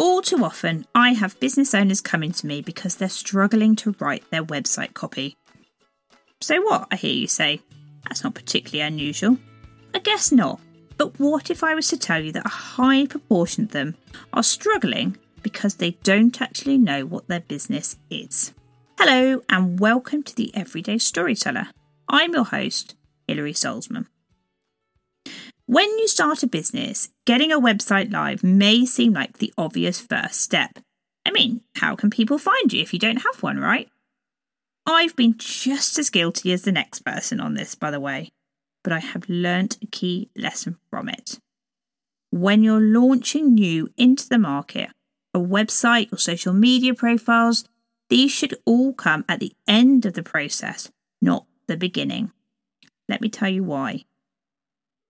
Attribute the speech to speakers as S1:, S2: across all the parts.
S1: All too often, I have business owners coming to me because they're struggling to write their website copy. So, what? I hear you say. That's not particularly unusual. I guess not. But what if I was to tell you that a high proportion of them are struggling because they don't actually know what their business is? Hello, and welcome to the Everyday Storyteller. I'm your host, Hilary Salzman. When you start a business, getting a website live may seem like the obvious first step. I mean, how can people find you if you don't have one, right? I've been just as guilty as the next person on this, by the way, but I have learnt a key lesson from it. When you're launching new into the market, a website or social media profiles, these should all come at the end of the process, not the beginning. Let me tell you why.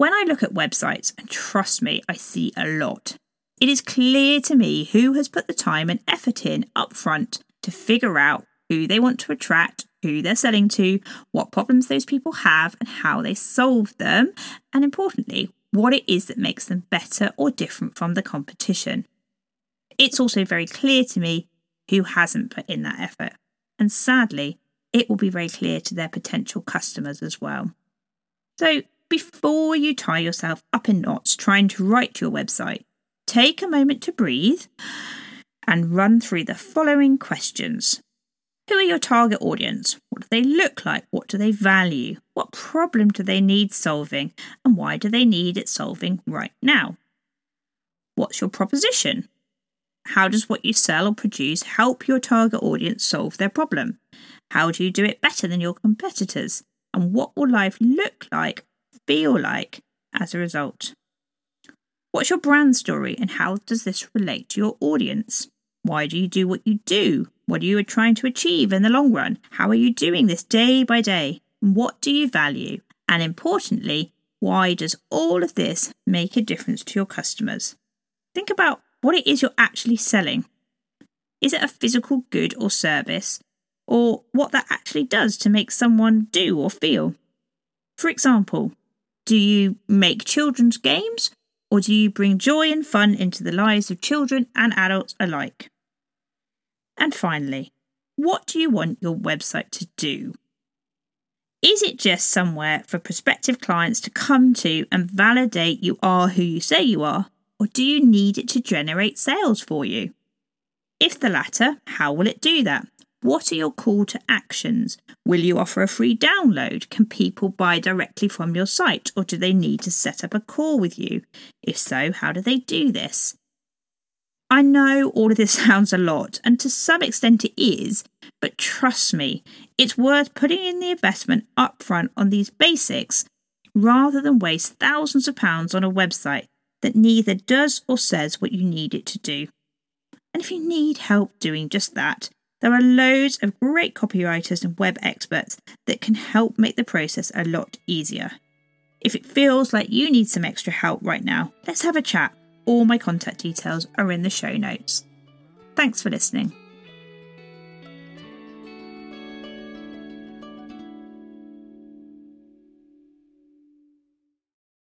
S1: When I look at websites, and trust me, I see a lot, it is clear to me who has put the time and effort in up front to figure out who they want to attract, who they're selling to, what problems those people have, and how they solve them, and importantly, what it is that makes them better or different from the competition. It's also very clear to me who hasn't put in that effort, and sadly, it will be very clear to their potential customers as well. So, before you tie yourself up in knots trying to write your website, take a moment to breathe and run through the following questions who are your target audience? What do they look like? What do they value? What problem do they need solving? And why do they need it solving right now? What's your proposition? How does what you sell or produce help your target audience solve their problem? How do you do it better than your competitors? And what will life look like, feel like as a result? What's your brand story and how does this relate to your audience? Why do you do what you do? What are you trying to achieve in the long run? How are you doing this day by day? What do you value? And importantly, why does all of this make a difference to your customers? Think about what it is you're actually selling. Is it a physical good or service? Or what that actually does to make someone do or feel? For example, do you make children's games or do you bring joy and fun into the lives of children and adults alike? And finally, what do you want your website to do? Is it just somewhere for prospective clients to come to and validate you are who you say you are, or do you need it to generate sales for you? If the latter, how will it do that? What are your call to actions? Will you offer a free download? Can people buy directly from your site or do they need to set up a call with you? If so, how do they do this? I know all of this sounds a lot, and to some extent it is, but trust me, it's worth putting in the investment upfront on these basics rather than waste thousands of pounds on a website that neither does or says what you need it to do. And if you need help doing just that, there are loads of great copywriters and web experts that can help make the process a lot easier. If it feels like you need some extra help right now, let's have a chat all my contact details are in the show notes. Thanks for listening.